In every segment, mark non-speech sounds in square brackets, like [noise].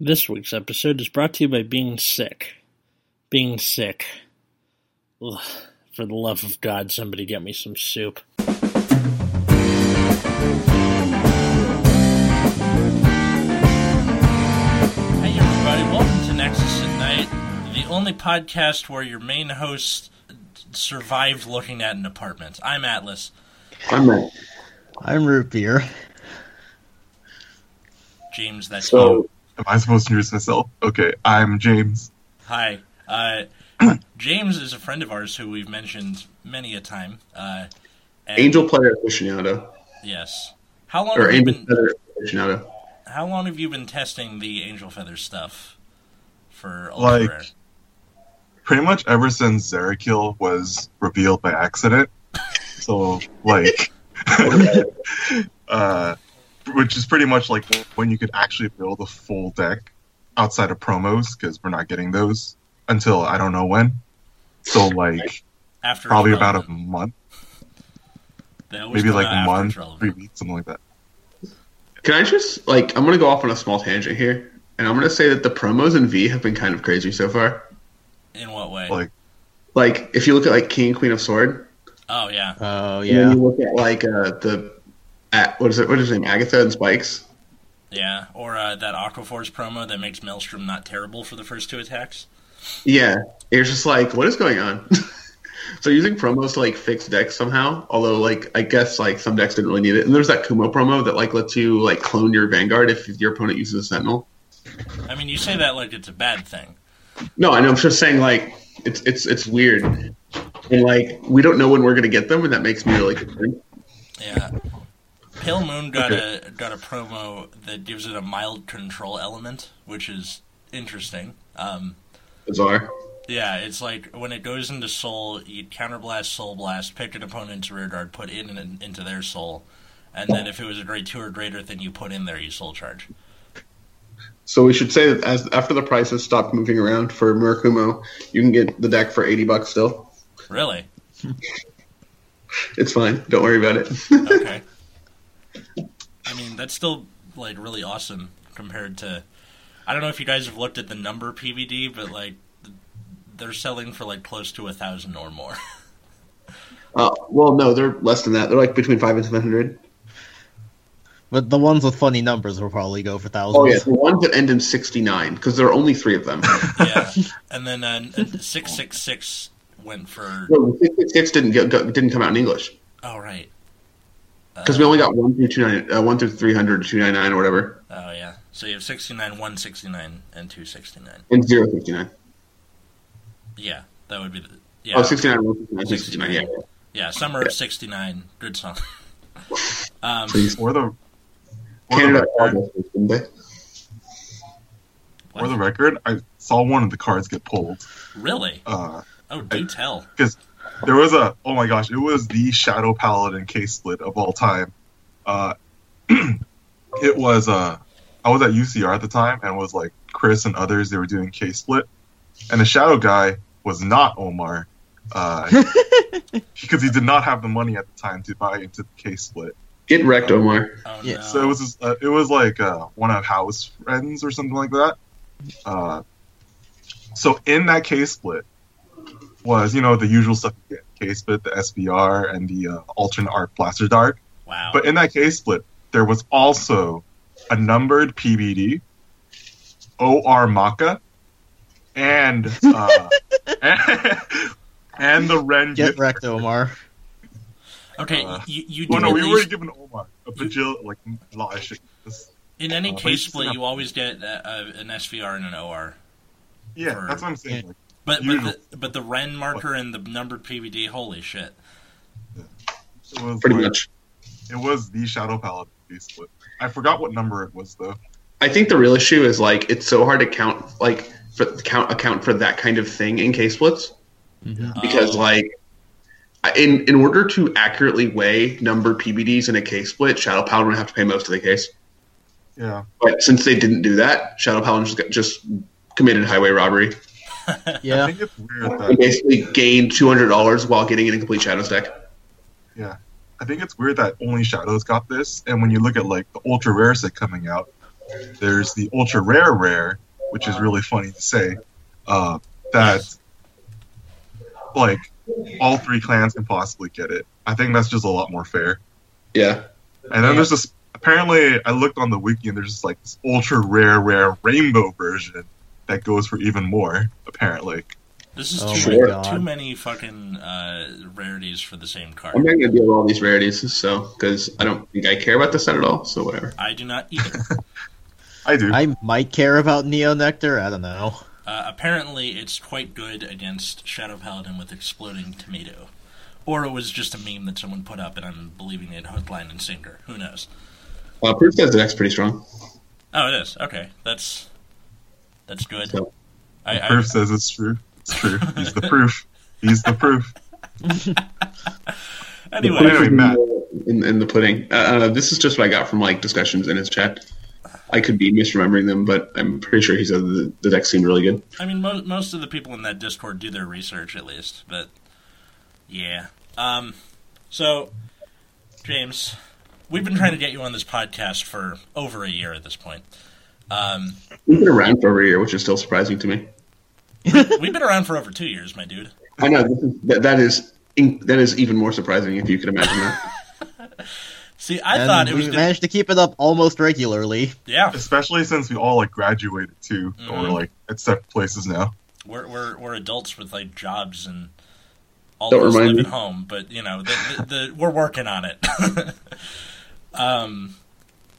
This week's episode is brought to you by Being Sick. Being Sick. Ugh, for the love of God, somebody get me some soup. Hey, everybody, welcome to Nexus at Night, the only podcast where your main host survived looking at an apartment. I'm Atlas. I'm Matt. I'm root beer. James, that's So, you. Am I supposed to introduce myself? Okay, I'm James. Hi. Uh, [clears throat] James is a friend of ours who we've mentioned many a time. Uh, and- Angel Player Aficionado. Yes. How long Or have you Angel been? Feather Aficionado. How long have you been testing the angel feather stuff for ultra Like- rare? Pretty much ever since Zerakil was revealed by accident. [laughs] So, like, [laughs] uh, which is pretty much like when you could actually build a full deck outside of promos, because we're not getting those until I don't know when. So, [laughs] like, After probably it's about a month, maybe like a month, it's three weeks, something like that. Can I just, like, I'm going to go off on a small tangent here. And I'm going to say that the promos in V have been kind of crazy so far. In what way? Like, Like, if you look at, like, King Queen of Sword, oh yeah, Oh and yeah. then you look at, like, uh, the, at, what is it, what is his name, Agatha and Spikes? yeah. Or uh, that Aquaforce promo that makes Maelstrom not terrible for the first two attacks. Yeah. It's just like, what is going on? [laughs] so using promos to, like, fix decks somehow, although, like, I guess, like, some decks didn't really need it. And there's that Kumo promo that, like, lets you, like, clone your Vanguard if your opponent uses a Sentinel. I mean, you say that like it's a bad thing. No, I know. I'm just saying, like, it's it's it's weird, and like we don't know when we're gonna get them, and that makes me really concerned. Yeah. Pale Moon got Okay. a got a promo that gives it a mild control element, which is interesting. Um, Bizarre. Yeah, it's like when it goes into Soul, you counterblast, Soul Blast, pick an opponent's rear guard, put it in, into their Soul, and then if it was a grade two or greater, then you put in there you Soul Charge. So we should say that as after the prices stopped moving around for Murakumo, you can get the deck for eighty bucks still. Really? [laughs] It's fine. Don't worry about it. Okay. [laughs] I mean, that's still like really awesome compared to. I don't know if you guys have looked at the number PBD, but like they're selling for like close to a thousand or more. [laughs] uh, well, no, they're less than that. They're like between five and seven hundred. But the ones with funny numbers will probably go for thousands. Oh yeah, the ones that end in sixty nine because there are only three of them. yeah, [laughs] and then uh, six six six went for. no, six six six didn't get, go, didn't come out in English Oh right. Because we only got one through two nine, uh, one through three hundred, two ninety nine, or whatever, Oh yeah. So you have 69, 169, and 269. and zero fifty nine. Yeah, that would be the. Yeah. Oh, 69, 169, 69, yeah. Yeah, Summer of 69. Good song. [laughs] um, Please. for the, for the Canada, record, for the record, I saw one of the cards get pulled. really? Uh, Oh, do tell. because there was a oh my gosh, it was the Shadow Paladin case split of all time. Uh, [clears throat] it was uh, I was at UCR at the time, and it was like Chris and others they were doing case split, and the Shadow guy was not Omar, uh, [laughs] because he did not have the money at the time to buy into the case split. Get wrecked, Omar. Oh, Yeah, no. So it was just, uh, it was like uh, one of House friends or something like that. Uh, so in that case split was you know the usual stuff you get case split, the SVR and the uh, alternate art blaster dark. Wow. But in that case split, there was also a numbered PBD, OR Maka, and uh, and, [laughs] and the Ren Get gift wrecked. Omar. okay, uh, you, you Well, do no, at we least, were given Omar a bajil like a lot of shit. In any uh, case split, you always get uh, uh, an SVR and an OR. Yeah, For- that's what I'm saying. Like, But but the, but the Ren marker and the numbered PBD, holy shit! it was Pretty like- much. It was the Shadow Paladin case split. I forgot what number it was though. I think the real issue is like it's so hard to count like for count account for that kind of thing in case splits mm-hmm. because Oh. like in in order to accurately weigh numbered PBDs in a case split, Shadow Paladin would have to pay most of the case. Yeah, But since they didn't do that, Shadow Paladin just, got, just committed highway robbery I Yeah. think it's weird that basically gained two hundred dollars while getting an incomplete Shadows deck. yeah, I think it's weird that only Shadows got this. And when you look at like the ultra rare set coming out, there's the ultra rare rare, which is really funny to say. Uh, that like all three clans can possibly get it. I think that's just a lot more fair. Yeah. And then there's this. Apparently, I looked on the wiki and there's just like this ultra rare, rare rainbow version that goes for even more. Apparently, This is Oh too, my many, too many fucking uh, rarities for the same card. I'm not gonna deal with all these rarities, so because I don't think I care about this set at all. So whatever. I do not either. [laughs] I do. I might care about Neo Nectar. I don't know. Uh, apparently, it's quite good against Shadow Paladin with Exploding Tomato. Or it was just a meme that someone put up and I'm believing it hook, line, and sinker. Who knows? Uh, Proof says the deck's pretty strong. Oh, it is. Okay. That's that's good. So- I, I, proof says it's true. It's true. He's the proof. He's the proof. [laughs] anyway, The Anyway, Matt. in, in the pudding. Uh, uh, this is just what I got from like discussions in his chat. I could be misremembering them, but I'm pretty sure he said the, the deck seemed really good. I mean, mo- most of the people in that Discord do their research at least, but yeah. Um, so, James, we've been trying to get you on this podcast for over a year at this point. Um, We've been around for over a year, which is still surprising to me. [laughs] we've been around for over two years, my dude. I know is, that, that is that is even more surprising if you could imagine that. [laughs] See, I and thought it we was gonna, managed to keep it up almost regularly. yeah. Especially since we all like graduated too, or Mhm. like at separate places now. We're we're we're adults with like jobs and all Don't of us live me. at home, but you know, the, the, the, we're working on it. [laughs] um,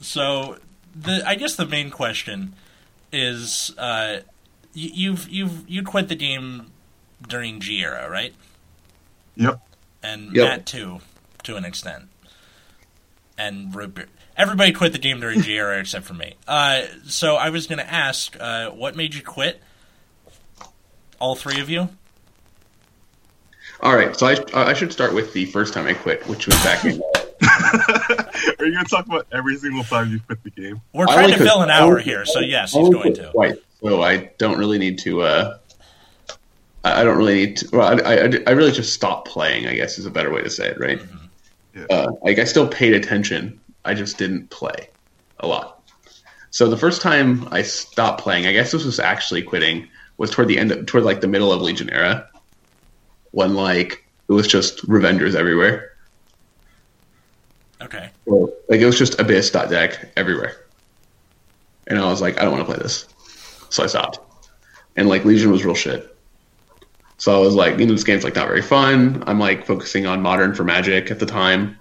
so the I guess the main question is, uh, you, you've you've you quit the game during G era, right? Yep. And Yep. Matt too, to an extent. And Beer. Everybody quit the game during G [laughs] era except for me. Uh, so I was going to ask, uh, what made you quit? All three of you? All right, so I, I should start with the first time I quit, which was back in. Are you gonna talk about every single time you quit the game? We're trying only to fill an hour only- here, so yes, I he's going to. Twice, so I don't really need to. Uh, I I don't really need to. Well, I, I, I really just stopped playing. I guess is a better way to say it, right? Yeah. Uh, like I still paid attention. I just didn't play a lot. So the first time I stopped playing, I guess this was actually quitting, was toward the end, of, toward like the middle of Legion era, when like it was just Revengers everywhere. Okay. Well, like it was just abyss dot deck everywhere, and I was like, I don't want to play this, so I stopped. And like Legion was real shit, so I was like, you know, this game's like not very fun. I'm like focusing on modern for Magic at the time,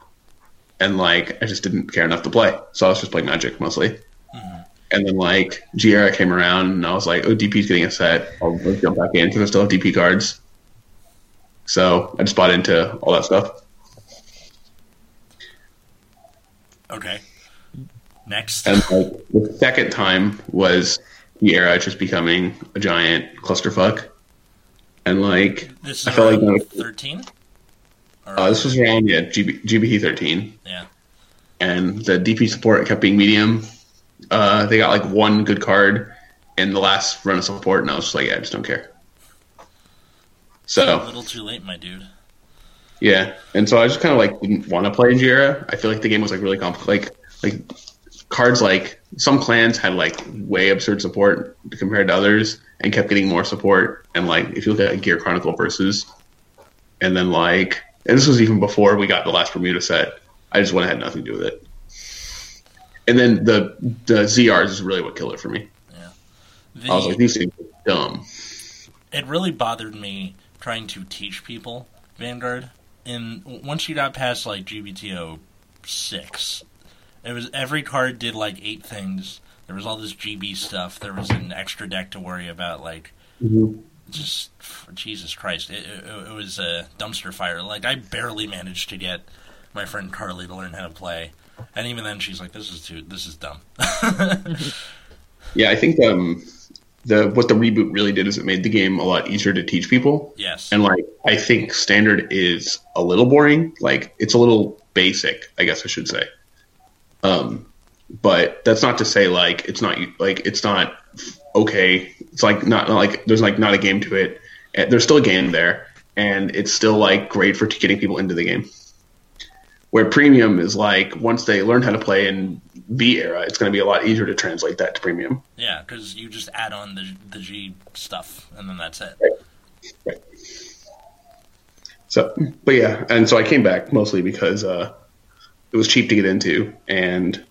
and like I just didn't care enough to play, so I was just playing Magic mostly. Mm-hmm. And then like G era came around, and I was like, oh, DP's getting a set. I'll, I'll jump back in because I still have DP cards. So I just bought into all that stuff. Okay. Next. And like the second time was the era just becoming a giant clusterfuck. And like This is I felt like 13? Or- uh, this was around yeah GB, GBT thirteen, yeah. and the DP support kept being medium. Uh, they got like one good card in the last run of support, and I was just like, yeah, I just don't care. So. A little too late, my dude. Yeah, and so I just kind of like didn't want to play G era. I feel like the game was like really complex. Like like cards like some clans had like way absurd support compared to others, and kept getting more support. And like if you look at like, Gear Chronicle versus, and then like and this was even before we got the last Bermuda set. I just went ahead and nothing to do with it. And then the the ZRs is really what killed it for me. The, I was like, these things are dumb. it really bothered me trying to teach people Vanguard. And once you got past like GBTO six, it was every card did like eight things. There was all this GB stuff. There was an extra deck to worry about. Like just Jesus Christ, it, it, it was a dumpster fire. Like I barely managed to get my friend Carly to learn how to play, and even then she's like, "This is too. This is dumb." [laughs] Yeah, I think um the what the reboot really did is it made the game a lot easier to teach people. yes. And like I think standard is a little boring. Like it's a little basic, I guess I should say. Um but that's not to say like it's not like it's not okay. It's like not, not like there's like not a game to it. Eh, There's still a game there and it's still like great for getting people into the game. Where premium is like once they learn how to play and V era, it's going to be a lot easier to translate that to premium. Yeah, because you just add on the the G stuff, and then that's it. So, but yeah, and so I came back mostly because uh, it was cheap to get into, and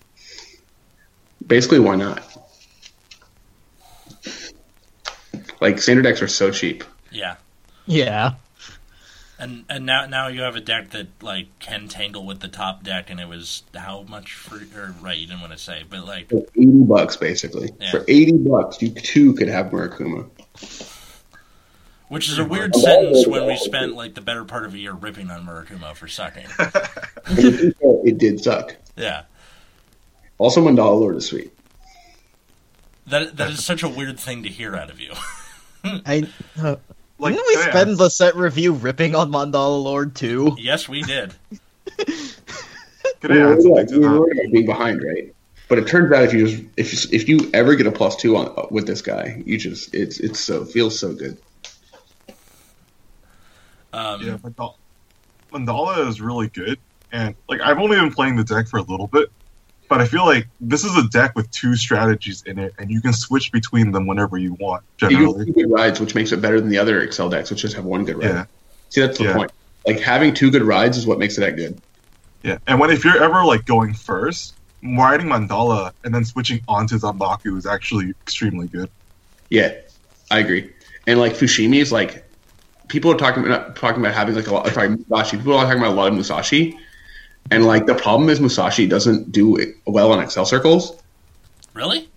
basically, why not? Like standard decks are so cheap. Yeah, Yeah. And and now now you have a deck that like can tangle with the top deck, and it was how much for? Or right, you didn't want to say, but like For eighty bucks, basically. Yeah. For eighty bucks, you too could have Murakumo. Which is a weird sentence when we spent like the better part of a year ripping on Murakumo for sucking. And to be fair, it did suck. Yeah, Also, Mandala Lord is sweet. that that is such a weird thing to hear out of you. [laughs] I uh, Like, didn't we can spend the set review ripping on Mandala Lord too? yes, we did. [laughs] Can We I were add something to we that? worried being behind, right? But it turns out if you just if if you ever get a plus two on with this guy, you just it's it's so feels so good. Um, Yeah, Mandala, Mandala is really good, and like I've only been playing the deck for a little bit, but I feel like this is a deck with two strategies in it, and you can switch between them whenever you want. You get Generally, two good rides, which makes it better than the other Accel decks, which just have one good ride. yeah, See, that's the Yeah. point. Like having two good rides is what makes it that good. yeah. And when if you're ever like going first, riding Mandala and then switching onto Zambaku is actually extremely good. Yeah, I agree. And like Fushimi is like people are talking about talking about having like a lot. Sorry, Musashi. People are talking about a lot of Musashi, and like the problem is Musashi doesn't do it well on Accel circles really?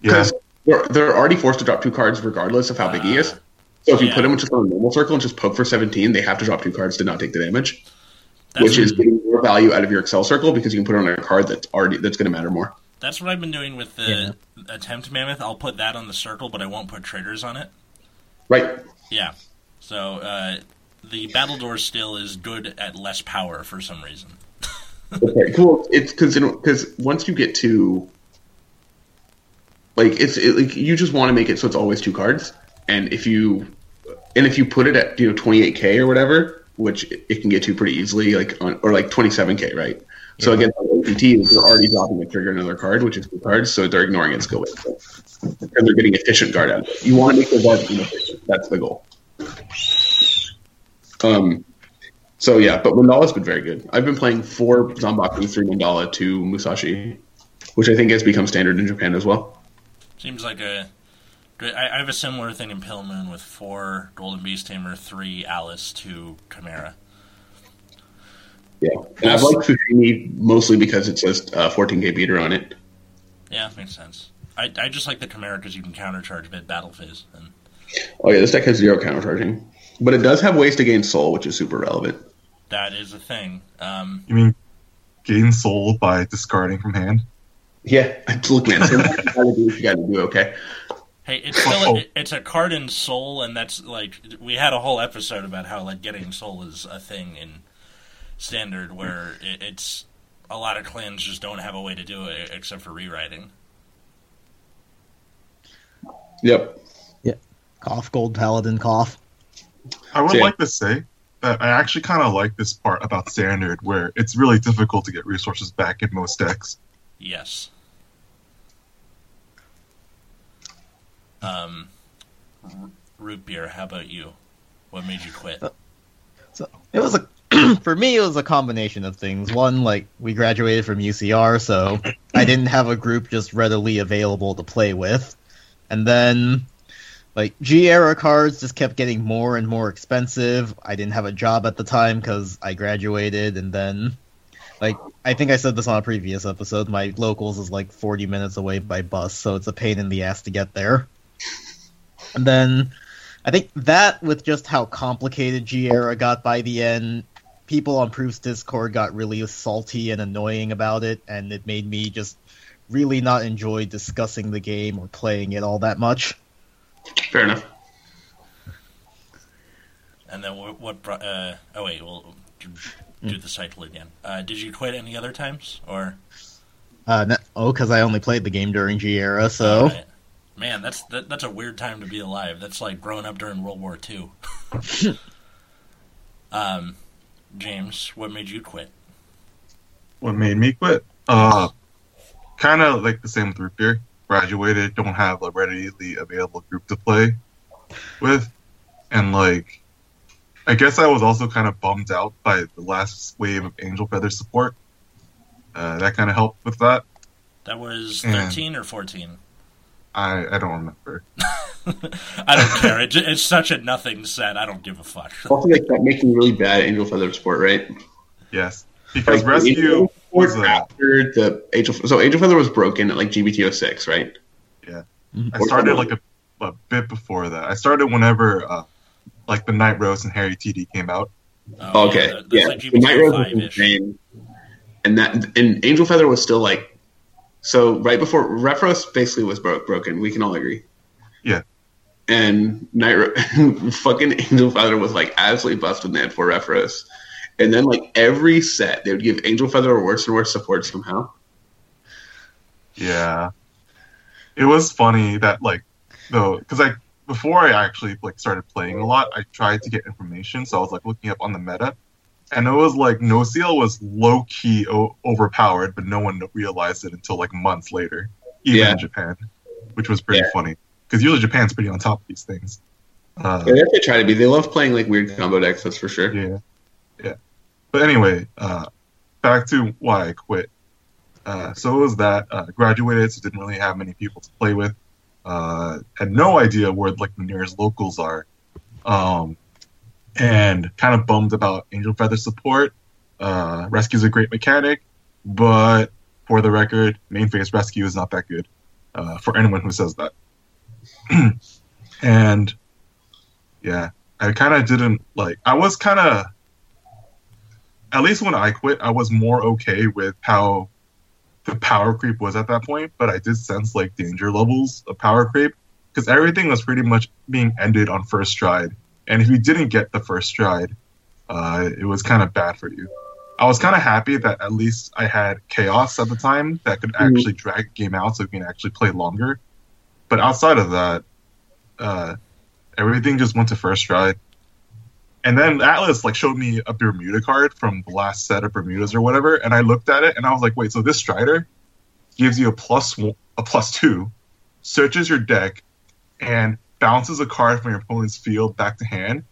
Yeah, because they're they're already forced to drop two cards regardless of how big he is. So if you put him just on a normal circle and just poke for seventeen, they have to drop two cards to not take the damage, That's, which is getting more value out of your Accel circle because you can put it on a card that's already that's going to matter more. that's what I've been doing with the attempt mammoth. I'll put that on the circle, but I won't put traders on it. Right. Yeah. So uh, the battle door still is good at less power for some reason. Okay, cool. It's because because once you get to like it's it, like you just want to make it so it's always two cards, and if you and if you put it at you know 28k or whatever, which it, can get to pretty easily, like on, or like 27k, right? So again, on OPT, they're already dropping a trigger another card, which is two cards, so they're ignoring its skill base, and they're getting efficient guard out of it. You want to make the guard inefficient. That's the goal. Um, so yeah, but Mandala's been very good. I've been playing four Zambaku, three Mandala, two Musashi, which I think has become standard in Japan as well. Seems like a good. I, I have a similar thing in Pale Moon with four Golden Beast Tamer, three Alice, two Chimera. Yeah, and I've liked Fushimi mostly because it says uh, 14k beater on it. Yeah, makes sense. I, I just like the Chimera because you can countercharge mid battle phase. And Oh yeah, this deck has zero countercharging, but it does have ways to gain soul, which is super relevant. that is a thing. Um, you mean gain soul by discarding from hand? Yeah, look, man, so you gotta do you gotta do. Okay, hey, it's still Oh. it, it's a card in Soul, and that's like we had a whole episode about how like getting Soul is a thing in Standard, where it, it's a lot of clans just don't have a way to do it except for rewriting. yep. Yeah. Cough, gold paladin, cough. I would Yeah. like to say that I actually kind of like this part about standard, where it's really difficult to get resources back in most decks. Yes. Um, R- root beer. How about you? What made you quit? So it was a [clears throat] for me it was a combination of things. One, like we graduated from UCR, so I didn't have a group just readily available to play with. And then like G era cards just kept getting more and more expensive. I didn't have a job at the time cuz I graduated and then like I think I said this on a previous episode, my locals is like 40 minutes away by bus, so it's a pain in the ass to get there. And then I think that with just how complicated G era got by the end, people on Proof's Discord got really salty and annoying about it, and it made me just really not enjoy discussing the game or playing it all that much. Fair enough. And then what? what uh, oh wait, we'll do, do the cycle again. Uh, did you quit any other times, or? Uh, no, oh, because I only played the game during G era, so Alright. Man, that's that, that's a weird time to be alive. That's like growing up during World War II. [laughs] um, James, what made you quit? What made me quit? Uh, kind of like the same with root beer. Graduated, don't have a readily available group to play with, and like, I guess I was also kind of bummed out by the last wave of Angel Feather support. Uh, that kind of helped with that. That was Yeah. 13 or 14. I I don't remember. [laughs] I don't care. It, it's such a nothing set. I don't give a fuck. Also, they kept making really bad Angel Feather support, right? Yes, because Like, rescue was Feather a, after the Angel. So Angel Feather was broken at like GBT 06, right? Yeah. I started like a, a bit before that. I started whenever uh, like the Night Rose and Harry TD came out. Oh, okay, that- that's yeah. like the Night Rose was insane, and that and Angel Feather was still like so right before Refrost basically was broke broken. We can all agree. Yeah. And Night Ro- [laughs] fucking Angel Feather was like absolutely busted in for Refrost, and then like every set they would give Angel Feather worse and worse support somehow. Yeah, it was funny that like though because I before I actually like started playing a lot, I tried to get information, so I was like looking up on the meta, and it was like No Seal was low key o- overpowered, but no one realized it until like months later, even Yeah. in Japan, which was pretty Yeah. funny because usually Japan's pretty on top of these things. Uh, Yeah, they try to be. They love playing like weird combo decks. That's for sure. Yeah, yeah. But anyway, uh, back to why I quit. Uh, so it was that uh, graduated, so didn't really have many people to play with. Uh, had no idea where like the nearest locals are, um, and kind of bummed about Angel Feather support. Uh, Rescue's a great mechanic, but for the record, main phase Rescue is not that good. Uh, for anyone who says that, [clears throat] and yeah, I kind of didn't like. I was kind of, at least when I quit, I was more okay with how the power creep was at that point. But I did sense like danger levels of power creep because everything was pretty much being ended on first stride, and if you didn't get the first stride, uh, it was kind of bad for you. I was kind of happy that at least I had chaos at the time that could Mhm. actually drag a game out so we can actually play longer. But outside of that, uh, everything just went to first stride. And then Atlas like showed me a Bermuda card from the last set of Bermudas or whatever, and I looked at it and I was like, wait, so this Strider gives you a plus one, a plus two, searches your deck, and bounces a card from your opponent's field back to hand.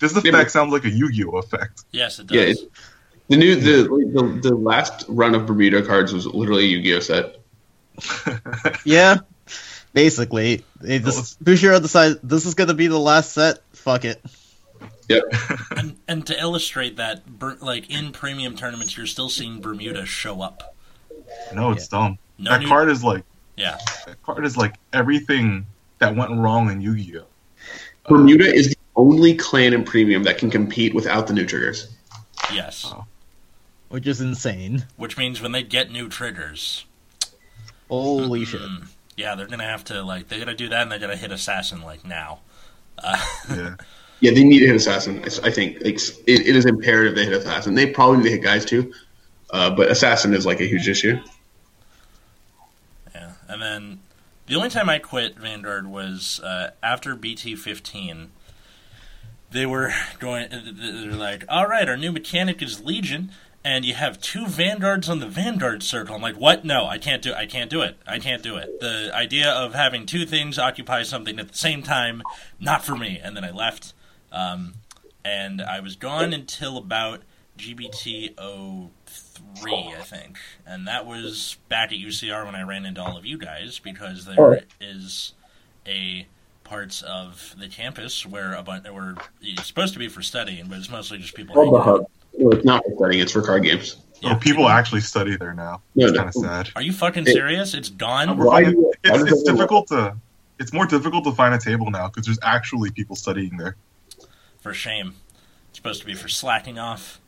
This Yeah, effect but- sounds like a Yu-Gi-Oh effect. Yes, it does. Yeah, it- The new the, the the last run of Bermuda cards was literally a Yu-Gi-Oh set. [laughs] Yeah, basically, they just Bushiro decided this is gonna be the last set. Fuck it. Yep. [laughs] and, and to illustrate that, like in premium tournaments, you're still seeing Bermuda show up. no, it's dumb. No that new- card is like Yeah, that card is like everything that went wrong in Yu-Gi-Oh. Bermuda is the only clan in premium that can compete without the new triggers. yes. Oh. Which is insane. Which means when they get new triggers, Holy shit. mm, yeah, they're gonna have to like they're gonna do that, and they're gonna hit assassin like now. Uh, Yeah. [laughs] Yeah, they need to hit assassin. I- think like it, it is imperative they hit assassin. They probably need to hit guys too, uh, but assassin is like a huge issue. Yeah, and then the only time I quit Vanguard was uh, after BT fifteen. They were [laughs] going. They're like, "All right, our new mechanic is Legion, and you have two Vanguards on the Vanguard circle." I'm like, "What? No, I can't do. I can't do it. I can't do it. The idea of having two things occupy something at the same time, not for me." And then I left, um, and I was gone until about GBT 03, I think. And that was back at UCR when I ran into all of you guys because there is a parts of the campus where a bunch where it's supposed to be for studying, but it's mostly just people. Or the out. hub. It's not for studying. It's for card games. Yeah. Oh, people actually study there now. No, It's no. kind of sad. Are you fucking serious? It's gone. Why do you- why It's, it's difficult to. It's more difficult to find a table now because there's actually people studying there. For shame. It's supposed to be for slacking off.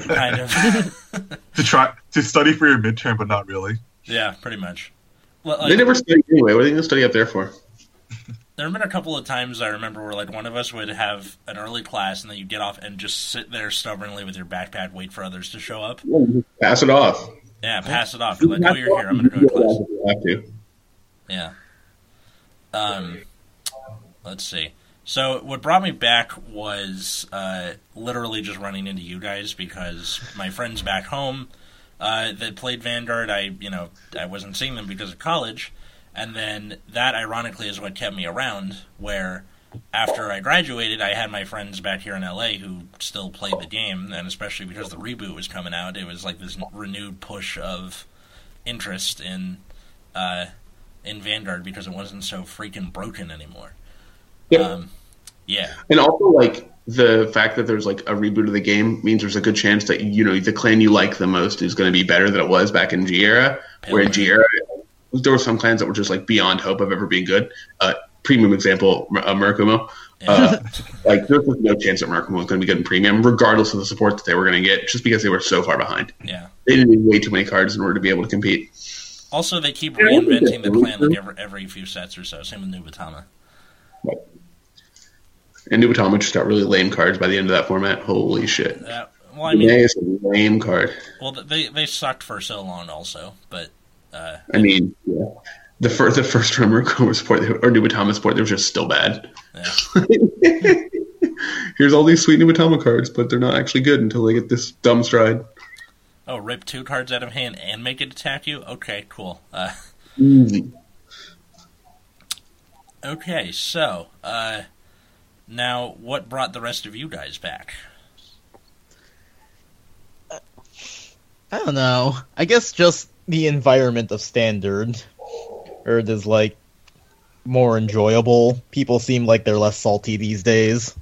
Kind of. [laughs] To try to study for your midterm, but not really. yeah, pretty much. Well, They never study anyway. What are they going to study up there for? there have been a couple of times I remember where like one of us would have an early class and then you get off and just sit there stubbornly with your backpack, wait for others to show up. Pass it off. Yeah, pass it off. You're like, oh, you're here. I'm gonna go to class. You have to. Yeah. Um, let's see. So what brought me back was uh, literally just running into you guys because my friends back home uh, that played Vanguard. I you know I wasn't seeing them because of college, and then that ironically is what kept me around. Where after I graduated, I had my friends back here in LA who still played the game, and especially because the reboot was coming out, it was like this renewed push of interest in uh, in Vanguard because it wasn't so freaking broken anymore. Yep. Um, yeah, And also, like the fact that there's like a reboot of the game means there's a good chance that you know the clan you like the most is going to be better than it was back in G era. Where in G era, there were some clans that were just like beyond hope of ever being good. Uh, premium example, uh, Murakumo. Uh, like there was no chance that Murakumo was going to be good in premium, regardless of the support that they were going to get, just because they were so far behind. yeah. They didn't need way too many cards in order to be able to compete. Also, they keep Yeah, I think reinventing the that's clan like every, every few sets or so. Same with Nubatama. And Nubatama just got really lame cards by the end of that format. Holy shit! Uh, well, I mean, is a lame card. well, they they sucked for so long, also, but uh, I mean, yeah. The first, the first round Murakumo support or New Nubatama support, they were just still bad. yeah. [laughs] Here's all these sweet New Nubatama cards, but they're not actually good until they get this dumb stride. oh, rip two cards out of hand and make it attack you. Okay, cool. Uh, Easy. okay, so uh, now what brought the rest of you guys back? I don't know. I guess just the environment of standard, or is like more enjoyable. People seem like they're less salty these days.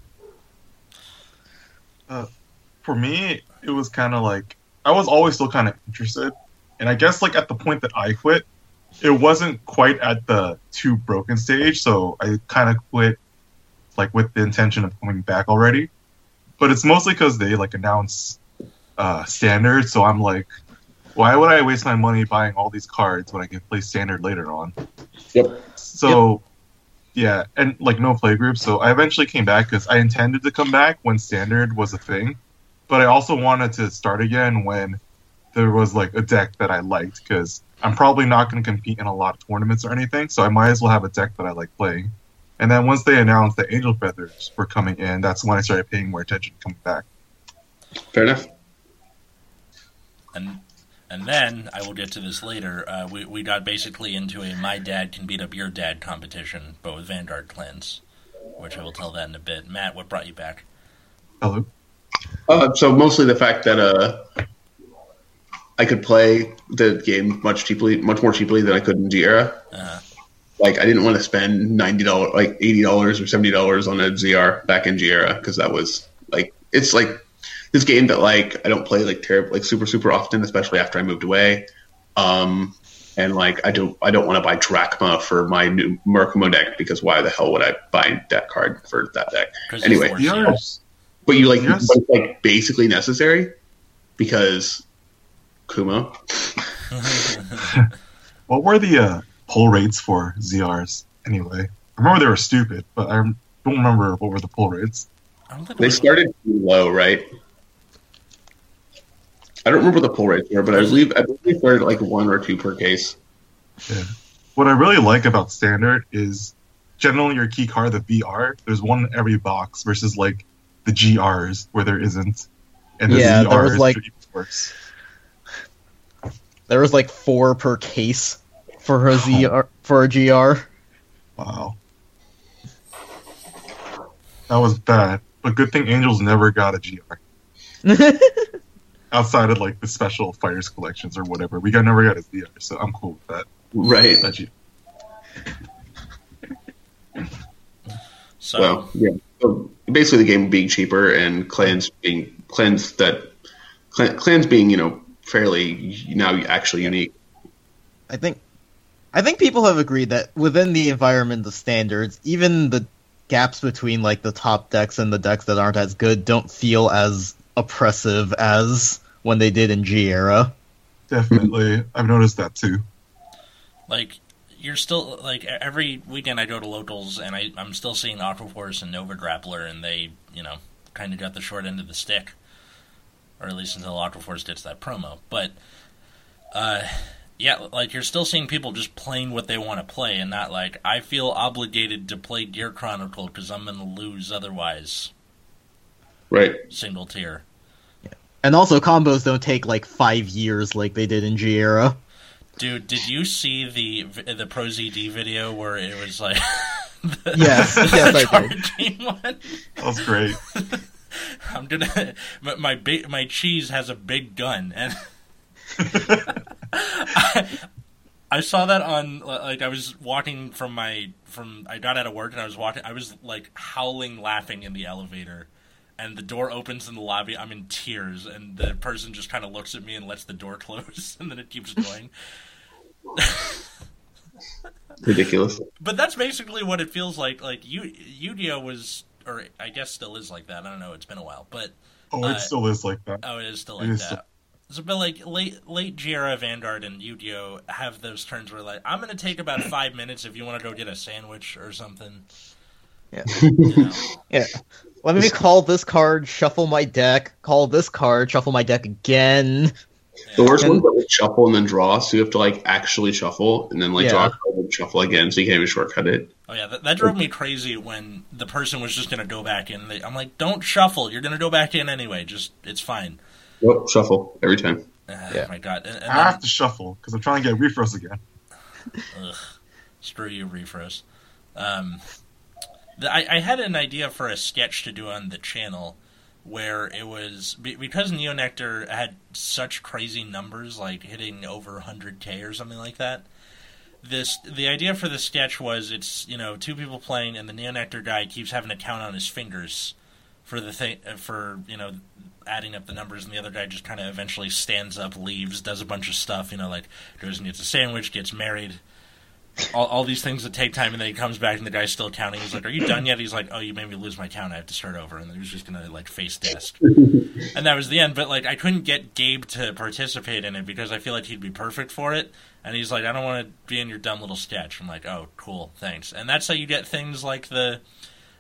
Uh, for me, it was kind of like I was always still kind of interested, and I guess like at the point that I quit, it wasn't quite at the too broken stage, so I kind of quit like with the intention of coming back already. But it's mostly because they like announce uh, standard, so I'm like, why would I waste my money buying all these cards when I can play standard later on? Yep. So, yeah, and like no play group. So I eventually came back because I intended to come back when standard was a thing, but I also wanted to start again when there was like a deck that I liked because I'm probably not going to compete in a lot of tournaments or anything. So I might as well have a deck that I like playing. And then once they announced that Angel Feathers were coming in, that's when I started paying more attention to coming back. Fair enough. And and then I will get to this later. Uh, we we got basically into a my dad can beat up your dad competition, but with Vanguard clans, which I will tell that in a bit. Matt, what brought you back? Hello. Uh, so mostly the fact that uh, I could play the game much cheaply, much more cheaply than I could in G era. Like I didn't want to spend ninety dollars, like eighty dollars or seventy dollars on a ZR back in G era because that was like it's like this game that like I don't play like terrible, like super super often, especially after I moved away. Um, and like I don't I don't want to buy Drachma for my new Murakumo deck because why the hell would I buy that card for that deck Anyway. it's four Yours. But you like, Yes. but it's like basically necessary because Kumo. [laughs] [laughs] What were the uh, pull rates for ZRs anyway? I remember they were stupid, but I don't remember what were the pull rates. I don't think They started low, right? I don't remember the pull rates were, but I believe I believe they started like one or two per case. Yeah. What I really like about standard is generally your key card, the VR, there's one in every box versus like the GRs where there isn't. And the Yeah, there was, ZRs like- are worse. There was like four per case for a ZR for a GR. Wow. That was bad. But good thing Angels never got a GR. [laughs] Outside of like the special fighters collections or whatever. We got never got a ZR, so I'm cool with that. Right. That you- so So yeah. So basically, the game being cheaper and clans being clans that clans being you know fairly now actually unique. I think I think people have agreed that within the environment the standards, even the gaps between like the top decks and the decks that aren't as good don't feel as oppressive as when they did in G era. Definitely. I've noticed that too. like you're still like every weekend I go to locals and I I'm still seeing Aqua Force and Nova Grappler and they you know kind of got the short end of the stick, or at least until Aqua Force gets that promo. But uh, yeah, like you're still seeing people just playing what they want to play and not like I feel obligated to play Gear Chronicle because I'm gonna lose otherwise. Right. Single tier. Yeah. And also, combos don't take like five years like they did in G era. Dude, did you see the the ProZD video where it was like? the, [laughs] Yes, the yes, I charging one? That was great. [laughs] I'm gonna my, my big my cheese has a big gun and [laughs] I, [laughs] I saw that on like I was walking from my from I got out of work and I was walking I was like howling laughing in the elevator and the door opens in the lobby I'm in tears and the person just kind of looks at me and lets the door [laughs] close and then it keeps going [laughs] Ridiculous. but that's basically what it feels like like Yu Yu-Gi-Oh was or I guess still is like that I don't know it's been a while but Oh, Uh, it still is like that. Oh, it is still like is that. still- So, but like late late G era, Vanguard, and Yu-Gi-Oh have those turns where like I'm gonna take about [clears throat] five minutes if you want to go get a sandwich or something. Yeah. [laughs] You know? Yeah. Let me call this card, shuffle my deck, call this card, shuffle my deck again. The worst And- ones that would shuffle and then draw, so you have to like actually shuffle and then like Yeah. draw a card and shuffle again, so you can't even shortcut it. Oh yeah, that, that drove me crazy when the person was just gonna go back in. They, I'm like, don't shuffle. You're gonna go back in anyway. Just it's fine. Nope, shuffle every time. Ah, Yeah. My God. And, and I have to shuffle because I'm trying to get refrost again. ugh, screw you, Refrost. Um, the, I, I had an idea for a sketch to do on the channel where it was be- because Neonectar had such crazy numbers, like hitting over 100k or something like that. This the idea for the sketch was it's you know two people playing and the Neonectar guy keeps having to count on his fingers for the thing for you know adding up the numbers and the other guy just kind of eventually stands up, leaves, does a bunch of stuff, you know like goes and gets a sandwich, gets married, all, all these things that take time, and then he comes back and the guy's still counting. He's like, "Are you done yet?" He's like, "Oh, you made me lose my count. I have to start over." And then he was just gonna like face desk, [laughs] and that was the end. But like, I couldn't get Gabe to participate in it because I feel like he'd be perfect for it. And he's like, "I don't want to be in your dumb little sketch." I'm like, "Oh, cool, thanks." And that's how you get things like the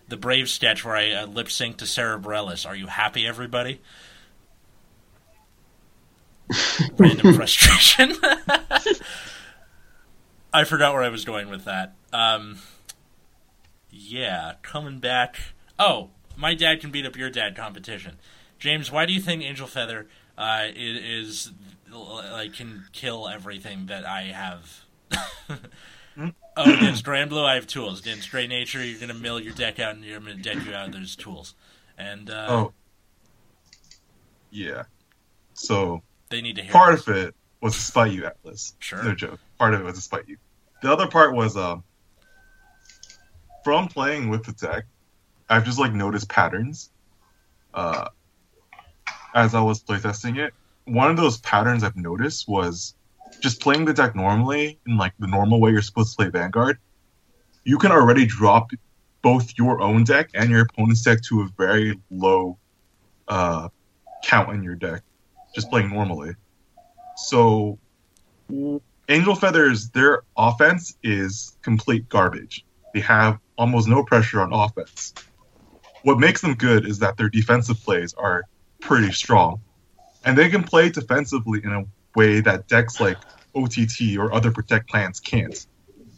the Brave sketch where I uh, lip sync to Sara Bareilles. Are you happy, everybody? [laughs] Random frustration. [laughs] I forgot where I was going with that. Um, yeah, coming back. Oh, my dad can beat up your dad competition. James, why do you think Angel Feather uh, is, is like can kill everything that I have? [laughs] oh, against [clears throat] Granblue, I have tools. Against Stray Nature, you're gonna mill your deck out, and you're gonna deck you out. There's tools, and uh, Oh, yeah. So they need to hear. part this. of it was to spite you, Atlas. Sure. No joke. Part of it was to spite you. The other part was um from playing with the deck, I've just like noticed patterns. Uh as I was playtesting it. One of those patterns I've noticed was just playing the deck normally in like the normal way you're supposed to play Vanguard. You can already drop both your own deck and your opponent's deck to a very low uh count in your deck just playing normally. So, Angel Feathers, their offense is complete garbage. They have almost no pressure on offense. What makes them good is that their defensive plays are pretty strong. And they can play defensively in a way that decks like OTT or other Protect plans can't.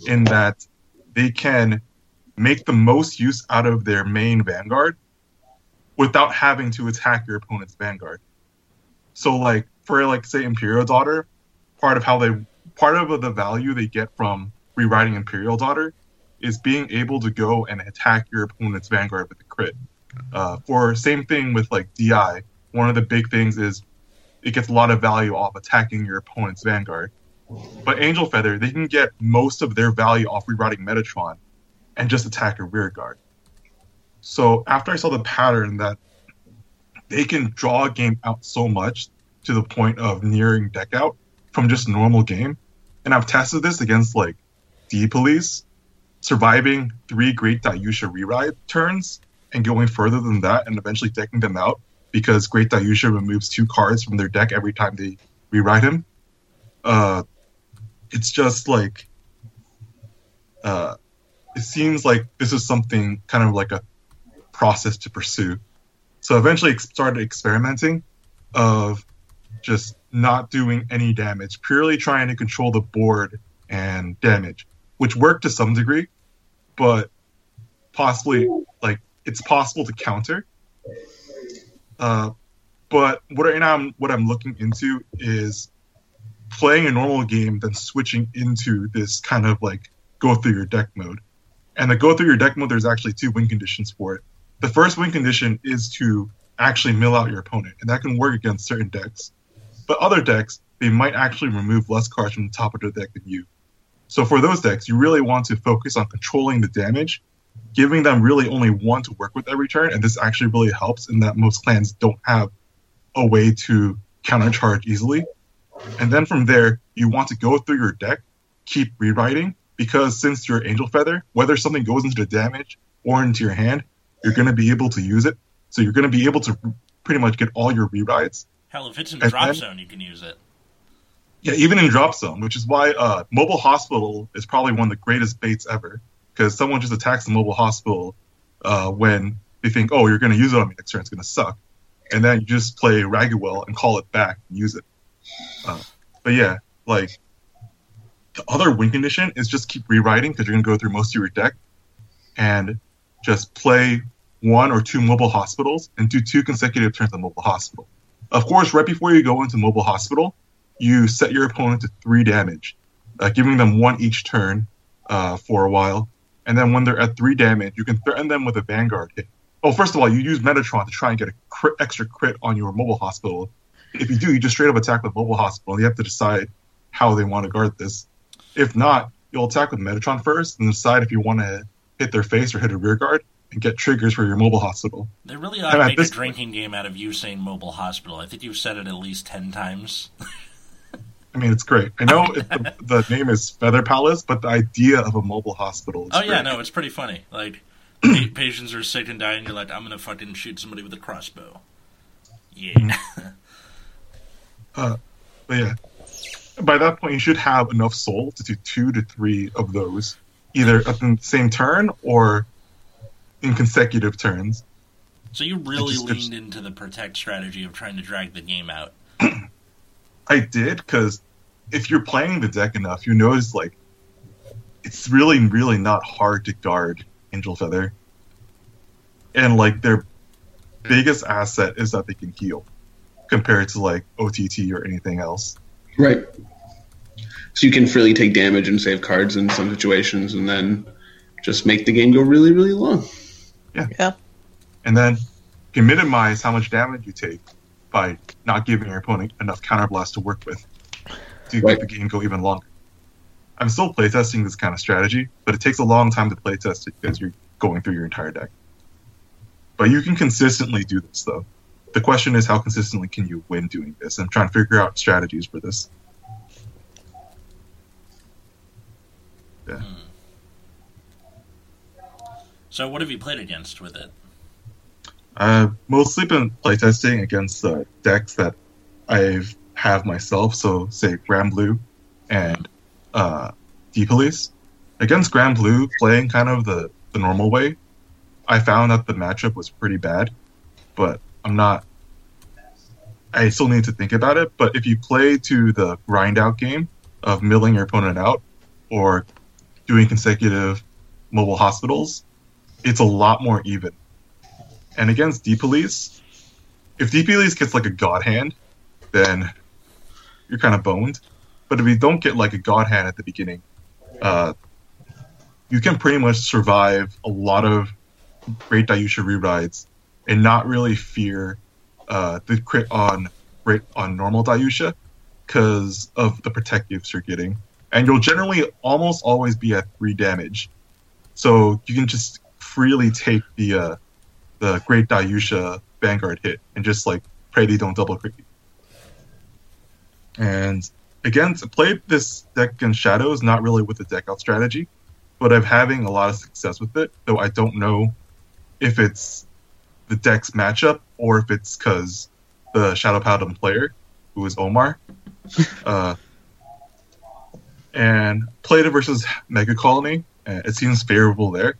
In that they can make the most use out of their main Vanguard without having to attack your opponent's Vanguard. So like for like say Imperial Daughter, part of how they part of the value they get from rewriting Imperial Daughter is being able to go and attack your opponent's Vanguard with a crit. Uh, for same thing with like DI, one of the big things is it gets a lot of value off attacking your opponent's Vanguard. But Angel Feather, they can get most of their value off rerouting Metatron and just attack your rear guard. So after I saw the pattern that they can draw a game out so much to the point of nearing deck out from just normal game. And I've tested this against like D Police, surviving three Great Daiyusha rewrite turns and going further than that and eventually decking them out because Great Daiyusha removes two cards from their deck every time they rewrite him. Uh, it's just like uh, it seems like this is something kind of like a process to pursue. So eventually started experimenting of just not doing any damage, purely trying to control the board and damage, which worked to some degree, but possibly like it's possible to counter. Uh, But what right now I'm, what I'm looking into is playing a normal game, then switching into this kind of like go through your deck mode. And the go through your deck mode, there's actually two win conditions for it. The first win condition is to actually mill out your opponent, and that can work against certain decks. But other decks, they might actually remove less cards from the top of their deck than you. So for those decks, you really want to focus on controlling the damage, giving them really only one to work with every turn, and this actually really helps in that most clans don't have a way to countercharge easily. And then from there, you want to go through your deck, keep rewriting, because since you're Angel Feather, whether something goes into the damage or into your hand, you're going to be able to use it. So you're going to be able to pretty much get all your rewrites. Hell, if it's in And drop then- zone, you can use it. Yeah, even in drop zone, which is why uh, mobile hospital is probably one of the greatest baits ever. Because someone just attacks the mobile hospital uh, when they think, oh, you're going to use it on me next turn, it's going to suck, and then you just play Raguel and call it back and use it. Uh, but yeah, like the other win condition is just keep rewriting because you're going to go through most of your deck and just play one or two mobile hospitals and do two consecutive turns of mobile hospital. Of course, right before you go into mobile hospital, you set your opponent to three damage, uh, giving them one each turn uh, for a while. And then when they're at three damage, you can threaten them with a Vanguard hit. Oh, first of all, you use Metatron to try and get a crit, extra crit on your mobile hospital. If you do, you just straight up attack with mobile hospital. And you have to decide how they want to guard this. If not, you'll attack with Metatron first and decide if you want to hit their face or hit a rear guard and get triggers for your mobile hospital. They really ought to make a drinking game out of you saying mobile hospital. I think you've said it at least ten times. [laughs] I mean, it's great. I know [laughs] it, the, the name is Feather Palace, but the idea of a mobile hospital is oh yeah, great. no, it's pretty funny. Like [clears throat] patients are sick and dying. You're like, I'm gonna fucking shoot somebody with a crossbow. Yeah. Mm-hmm. Uh, but yeah, by that point, you should have enough soul to do two to three of those, either at the same turn or in consecutive turns. so you really leaned into the protect strategy of trying to drag the game out. [clears throat] I did because if you're playing the deck enough, you notice like it's really, really not hard to guard Angel Feather, and like their biggest asset is that they can heal compared to like OTT or anything else. Right. So you can freely take damage and save cards in some situations, and then just make the game go really, really long. Yeah. and then you can minimize how much damage you take by not giving your opponent enough counterblast to work with to Right. make the game go even longer. I'm still playtesting this kind of strategy, but it takes a long time to playtest it because you're going through your entire deck. But you can consistently do this, though. The question is, how consistently can you win doing this? I'm trying to figure out strategies for this. Yeah. Hmm. So what have you played against with it? I've mostly been playtesting against uh, decks that I have myself, so say Granblue and uh, D Police. Against Granblue, playing kind of the, the normal way, I found that the matchup was pretty bad, but I'm not. I still need to think about it, but if you play to the grind out game of milling your opponent out or doing consecutive mobile hospitals, it's a lot more even. And against D Police, if D Police gets like a god hand, then you're kind of boned. But if you don't get like a god hand at the beginning, uh, you can pretty much survive a lot of great Daiyusha rewrites and not really fear uh, the crit on on normal Daiyusha because of the protectives you're getting. And you'll generally almost always be at three damage, so you can just freely take the uh, the Great Daiyusha Vanguard hit and just like pray they don't double crit. And again, to play this deck in Shadows, not really with the deck out strategy, but I'm having a lot of success with it, though I don't know if it's the deck's matchup or if it's because the Shadow Paladin player, who is Omar, [laughs] uh, and played it versus Mega Colony, and it seems favorable there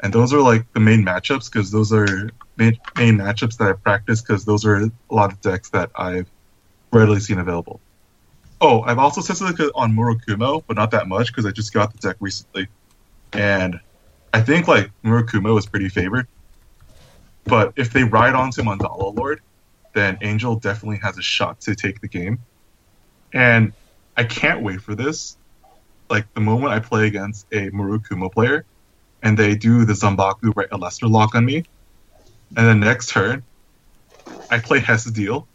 and those are like the main matchups because those are main, main matchups that I practice because those are a lot of decks that I've readily seen available. Oh, I've also tested on Murakumo, but not that much because I just got the deck recently, and I think like Murakumo is pretty favored. But if they ride onto Mandala Lord, then Angel definitely has a shot to take the game. And I can't wait for this. Like the moment I play against a Murakumo player and they do the Zambaku right a lesser lock on me, and then next turn I play Hesideal,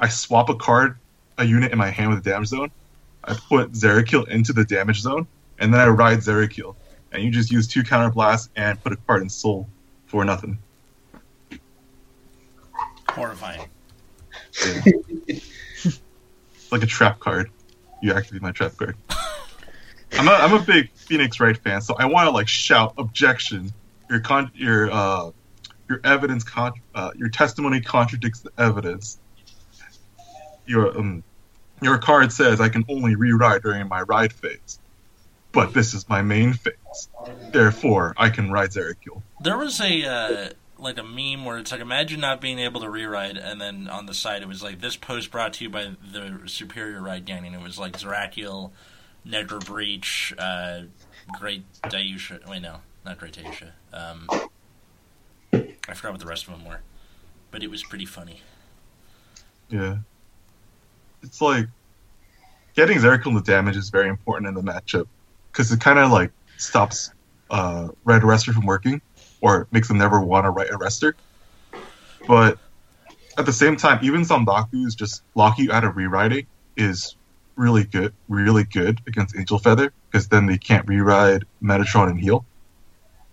I swap a card, a unit in my hand with a damage zone, I put Zerachiel into the damage zone, and then I ride Zerachiel. And you just use two counterblasts and put a card in Soul for nothing. Horrifying. it's [laughs] like a trap card. You activate my trap card. I'm a, I'm a big Phoenix Wright fan, so I want to like shout objection. Your con your uh your evidence con uh, your testimony contradicts the evidence. Your um your card says I can only rewrite during my ride phase, but this is my main phase. Therefore, I can ride Zerachiel. There was a uh, like a meme where it's like imagine not being able to rewrite, and then on the side it was like this post brought to you by the Superior Ride Gang, and it was like Zerachiel, Nedra Breach, uh, Great Daiyusha. Wait, no, not Great Daiyusha. Um, I forgot what the rest of them were, but it was pretty funny. Yeah. It's like getting Zerachiel into damage is very important in the matchup because it kind of like stops uh, Red Arrestor from working or makes them never want to write Arrestor. But at the same time, even Zambaku's just lock you out of rewriting is really good, really good against Angel Feather because then they can't rewrite Metatron and heal.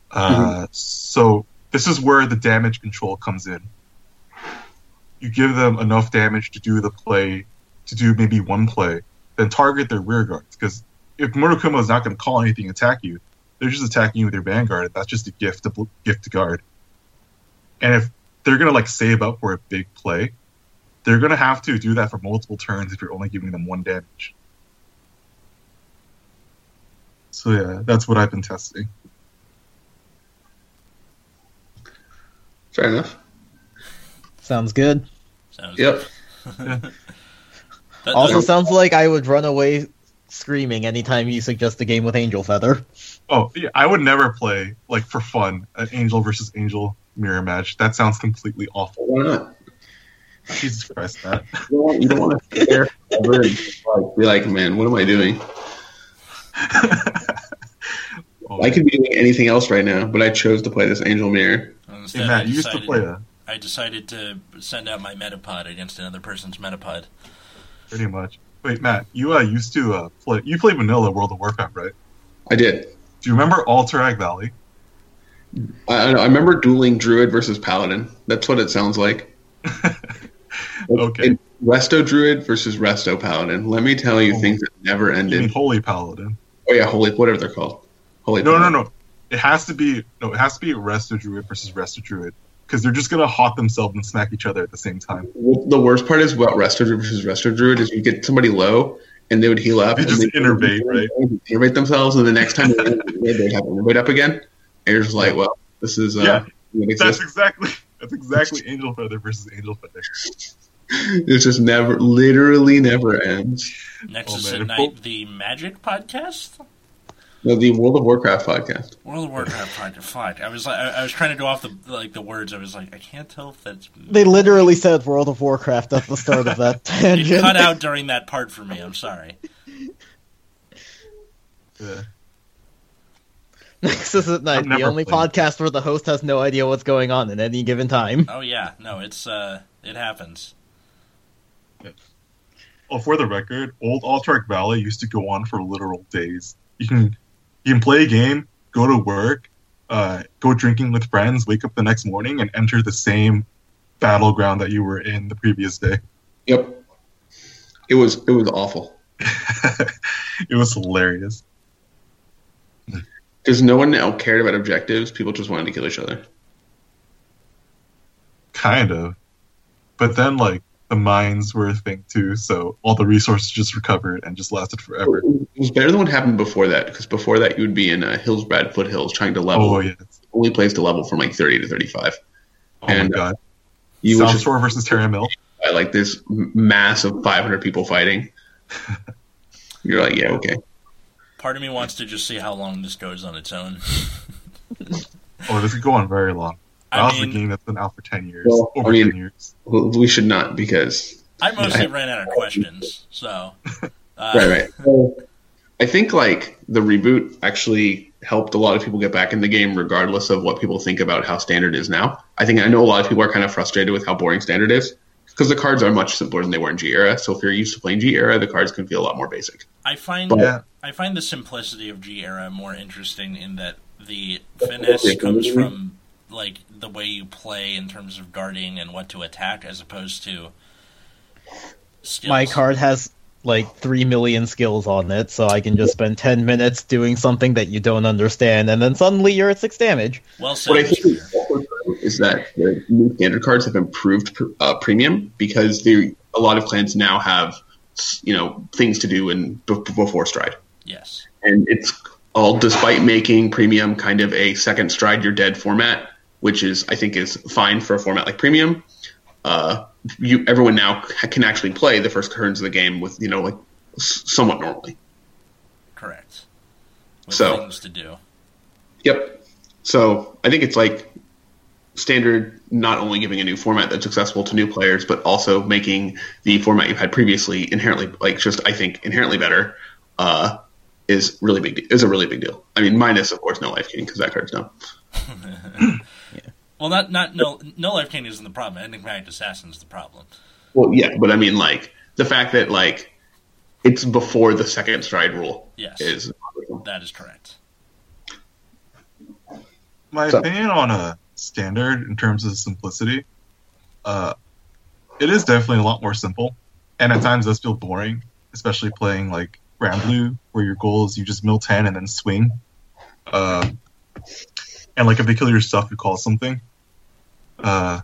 Uh, So this is where the damage control comes in. You give them enough damage to do the play, to do maybe one play, then target their rear guards. Because if Murakumo is not going to call anything attack you, they're just attacking you with their vanguard. That's just a gift to gift to guard. And if they're going to like save up for a big play, they're going to have to do that for multiple turns if you're only giving them one damage. So yeah, that's what I've been testing. Fair enough. Sounds good. Sounds Yep. [laughs] That- Also, that- sounds like I would run away screaming anytime you suggest a game with Angel Feather. Oh, yeah, I would never play like for fun an Angel versus Angel mirror match. That sounds completely awful. Why not? [laughs] Jesus Christ, Matt. You don't want, you don't want to [laughs] sit there forever and like, be like, man, what am I doing? Oh, [laughs] I could be doing anything else right now, but I chose to play this Angel Mirror. instead hey, Matt, I you used to decided- play a I decided to send out my Metapod against another person's Metapod. pretty much. Wait, Matt, you uh, used to uh, play. You played Vanilla World of Warcraft, right? I did. Do you remember Alterac Valley? I, I remember dueling Druid versus Paladin. That's what it sounds like. Okay. And Resto Druid versus Resto Paladin. Let me tell you, Oh. things that never ended. Holy Paladin? Oh yeah, holy, whatever they're called. Holy. No, no, Paladin. no. It has to be no. It has to be Resto Druid versus Resto Druid because they're just gonna hot themselves and smack each other at the same time. Well, The worst part is about Resto Druid versus Resto Druid is you get somebody low and they would heal up. They and just innervate, [laughs] right? Innervate themselves, and the next time they they'd have to innervate up again. And you're just like, well, this is uh, Yeah, That's exists. exactly that's exactly Angel Feather versus Angel Feather. It just never, literally never ends. Nexus Oh, man. at Night, the Magic podcast, No, the World of Warcraft podcast. World of Warcraft podcast. Fuck, I was like, I, I was trying to go off the like the words. I was like, I can't tell if that's They literally said World of Warcraft at the start of that [laughs] it tangent. cut out during that part for me. I'm sorry. Yeah. Nexus at Night, I've the only played. podcast where the host has no idea what's going on at any given time. Oh yeah, no, it's uh, it happens. Oh, for the record, old Alterac Valley used to go on for literal days. You can you can play a game, go to work, uh, go drinking with friends, wake up the next morning, and enter the same battleground that you were in the previous day. Yep. It was it was awful [laughs] it was hilarious. Because no one else cared about objectives. People just wanted to kill each other. Kind of. But then, like, the mines were a thing too, so all the resources just recovered and just lasted forever. It was better than what happened before that because before that you would be in uh, Hillsbrad foothills trying to level. Oh, yeah. Only place to level from like thirty to thirty-five. Oh, And, my god. You South would just versus Tarren Mill. by like this mass of five hundred people fighting. [laughs] You're like, yeah, okay. Part of me wants to just see how long this goes on its own. Oh, this could go on very long. I That was a mean, game that's been out for ten years, Well, over I mean- ten years. We should not because I mostly ran out of questions, so. Uh, [laughs] right, right. So, I think like the reboot actually helped a lot of people get back in the game, regardless of what people think about how standard is now. I think I know a lot of people are kind of frustrated with how boring standard is because the cards are much simpler than they were in G era. So if you're used to playing G era, the cards can feel a lot more basic. I find But- Yeah. I find the simplicity of G era more interesting in that the finesse comes from like the way you play in terms of guarding and what to attack, as opposed to skills. My card has like three million skills on it, so I can just spend ten minutes doing something that you don't understand, and then suddenly you're at six damage. Well said. What I think is is that the new standard cards have improved uh, premium because they, a lot of clans now have you know things to do in b- before stride. Yes. and it's all despite making premium kind of a second stride you're dead format which is i think is fine for a format like premium uh, you everyone now can actually play the first turns of the game with you know like somewhat normally Correct. With So- things to do. yep so i think it's like standard not only giving a new format that's accessible to new players but also making the format you've had previously inherently like just i think inherently better uh, is really big de- is a really big deal i mean minus of course no life gain because that card's no [laughs] Well, not not no no life gain isn't the problem. Enigmatic assassin's the problem. Well, yeah, but I mean, like the fact that like it's before the second stride rule Yes, is that is correct. My So- opinion on a standard in terms of simplicity, uh, it is definitely a lot more simple, and at times does feel boring, especially playing like Granblue, where your goal is you just mill ten and then swing, uh, and like if they kill your stuff, you call something. Uh,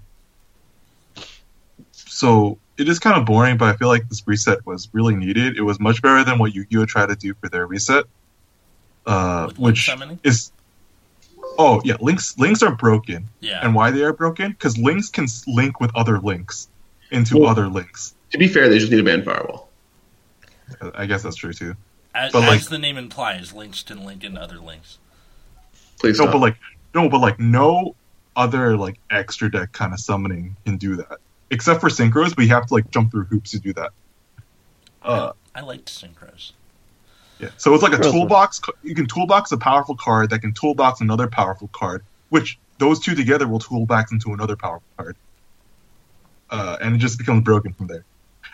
so it is kind of boring, but I feel like this reset was really needed. It was much better than what Yu-Gi-Oh tried to do for their reset, uh, which is oh yeah links links are broken Yeah. and why they are broken because links can link with other links into Well- other links to be fair, they just need a ban firewall. I guess that's true too as, but, as like- the name implies, links can link into other links. Please no stop. but like no but like no other like extra deck kind of summoning can do that except for synchros but you have to like jump through hoops to do that uh I liked synchros. yeah so it's like a toolbox you can toolbox a powerful card that can toolbox another powerful card which those two together will toolbox into another powerful card uh, and it just becomes broken from there.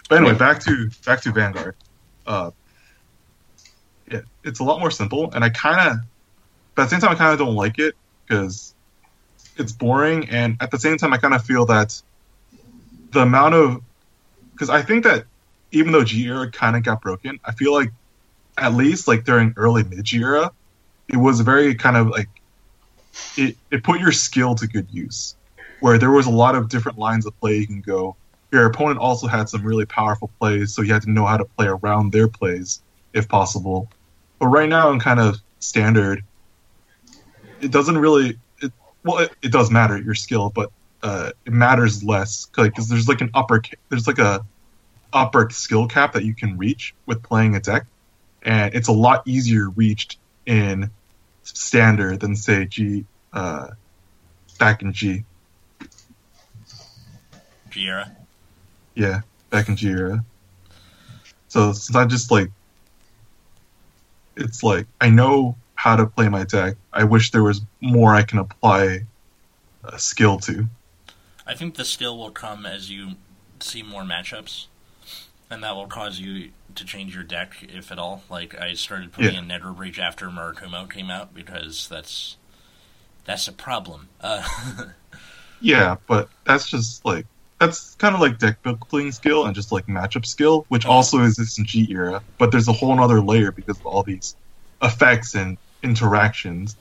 But anyway, back to back to Vanguard. Uh, yeah, it's a lot more simple, and I kind of, but at the same time, I kind of don't like it because it's boring, and at the same time, I kind of feel that the amount of, because I think that even though G era kind of got broken, I feel like at least like during early mid G era, it was very kind of like it it put your skill to good use where there was a lot of different lines of play you can go. Your opponent also had some really powerful plays, so you had to know how to play around their plays if possible. But right now, in kind of standard, it doesn't really. Well, it, it does matter your skill, but uh, it matters less because there's like an upper there's like a upper skill cap that you can reach with playing a deck, and it's a lot easier reached in standard than say G uh, back in G. Giera. Yeah, back in G era. So it's not just like it's like I know how to play my deck. I wish there was more I can apply a skill to. I think the skill will come as you see more matchups, and that will cause you to change your deck, if at all. Like I started putting Yeah. in Nether Breach after Murakumo came out because that's that's a problem. Uh, [laughs] Yeah, but that's just like that's kind of like deck building skill and just like matchup skill, which also exists in G era. But there's a whole other layer because of all these effects and interactions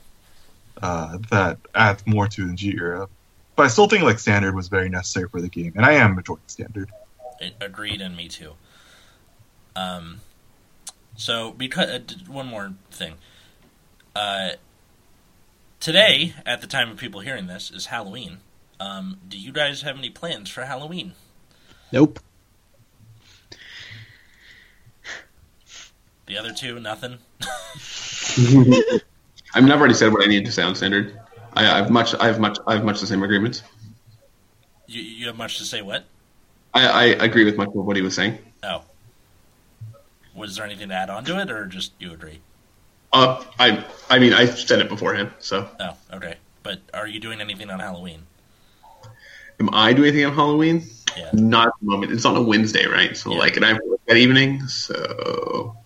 uh, that adds more to the G era. But I still think like standard was very necessary for the game, and I am enjoying standard. it, agreed, and me too. Um, so because uh, one more thing, uh, today at the time of people hearing this is Halloween. Um, do you guys have any plans for Halloween? Nope. The other two, nothing. [laughs] [laughs] I mean, I've already said what I need to say on standard. I, I have much. I have much. I have much the same agreements. You, you have much to say. What? I, I agree with much of what he was saying. Oh, was there anything to add on to it, or just you agree? Uh, I I mean I said it beforehand. So Oh, okay. But are you doing anything on Halloween? am I doing anything on Halloween? Yeah. Not at the moment. It's on a Wednesday, right? So Yeah. like, and I have work that evening. So,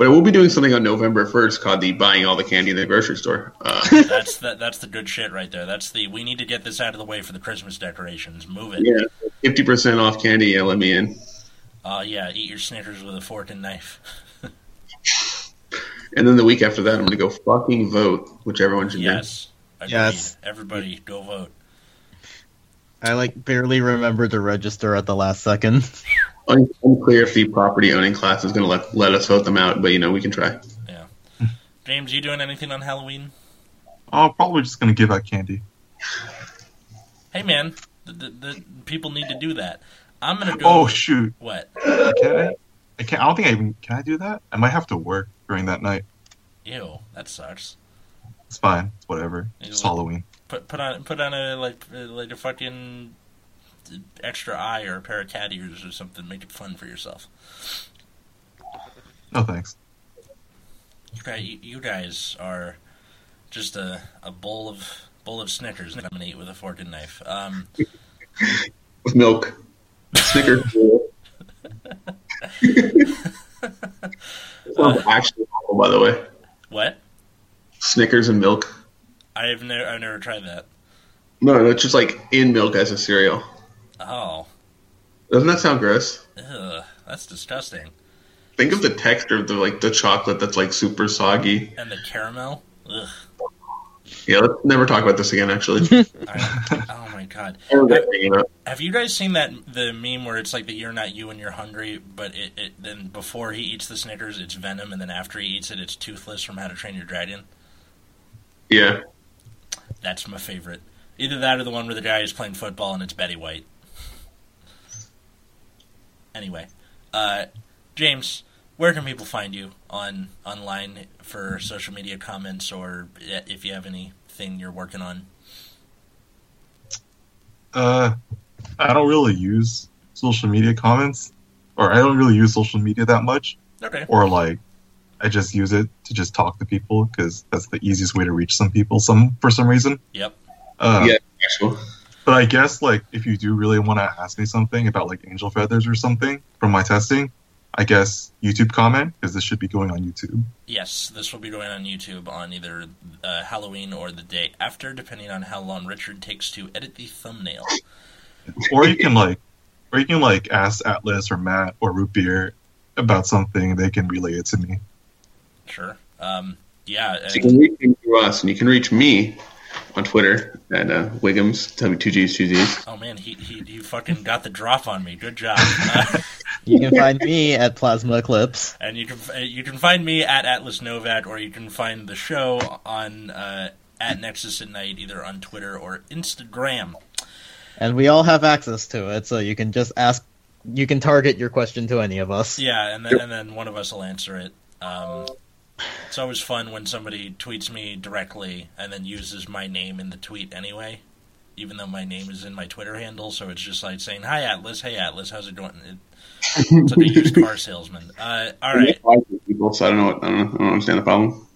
but I will be doing something on November first called the buying all the candy in the grocery store. Uh, [laughs] That's the, that's the good shit right there. That's the we need to get this out of the way for the Christmas decorations. Move it. yeah, fifty percent off candy. Yeah, let me in. Uh, yeah, eat your Snickers with a fork and knife. [laughs] And then the week after that, I'm going to go fucking vote, which everyone should Yes. Agreed. Yes. Everybody, go vote. I like barely remembered to register at the last second. [laughs] do. Un- Unclear if the property owning class is going to let let us vote them out, but you know we can try. Yeah. James, you doing anything on Halloween? I'm probably just gonna give out candy. Hey, man, the, the, the people need to do that. I'm gonna go. Oh shoot! What? Can I? I can't. I don't think I even can. I do that? I might have to work during that night. Ew, that sucks. It's fine. It's whatever. It's Ew. Halloween. Put put on put on a like uh, like a fucking extra eye or a pair of cat ears or something. Make it fun for yourself. No thanks. You guys, you guys are just a, a bowl of bowl of Snickers that I'm gonna eat with a fork and knife. Um, With milk, Snickers. [laughs] Sounds actually awful, by the way. what? Snickers and milk. I've never I've never tried that. No, no, it's just like in milk as a cereal. Oh, Doesn't that sound gross? ugh, that's disgusting. Think of the texture of the like the chocolate that's like super soggy. And the caramel. Ugh. Yeah, let's never talk about this again. Actually, [laughs] I, oh my god. I don't like thinking about it. Have you guys seen that the meme where it's like that you're not you and you're hungry, but it, it then before he eats the Snickers, it's Venom, and then after he eats it, it's Toothless from How to Train Your Dragon. yeah. That's my favorite. Either that or the one where the guy is playing football and it's Betty White. Anyway, uh, James, where can people find you on online for social media comments or if you have anything you're working on? Uh, I don't really use social media comments, or I don't really use social media that much, Okay. or like I just use it to just talk to people because that's the easiest way to reach some people. Some for some reason. Yep. Uh, Yeah. Actual. But I guess like if you do really want to ask me something about like angel feathers or something from my testing, I guess YouTube comment because this should be going on YouTube. Yes, this will be going on YouTube on either uh, Halloween or the day after, depending on how long Richard takes to edit the thumbnail. [laughs] Or you can like, or you can like ask Atlas or Matt or Root Beer about something. They can relay it to me. Sure. Um, yeah. So you can reach him through us, and you can reach me on Twitter at uh, Wiggums, W2Gs2Gs. oh man, he, he you fucking got the drop on me. Good job. Uh, [laughs] You can find me at Plasma Eclipse. and you can uh, you can find me at Atlas Novak, or you can find the show on uh, at Nexus at Night, either on Twitter or Instagram. And we all have access to it, so you can just ask. You can target your question to any of us. Yeah, and then and then one of us will answer it. Um, it's always fun when somebody tweets me directly and then uses my name in the tweet anyway, even though my name is in my Twitter handle. So it's just like saying, "Hi Atlas, hey Atlas, how's it going?" It, it's like a used car [laughs] salesman. Uh, all right, People, so I don't know. What, I don't know. I don't understand the problem.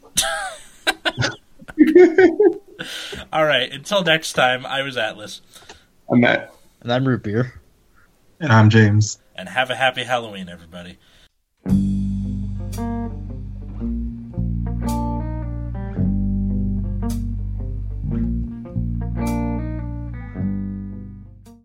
[laughs] all right. Until next time, I was Atlas, I'm Matt. And I'm Root Beer. And I'm James. and have a happy Halloween, everybody.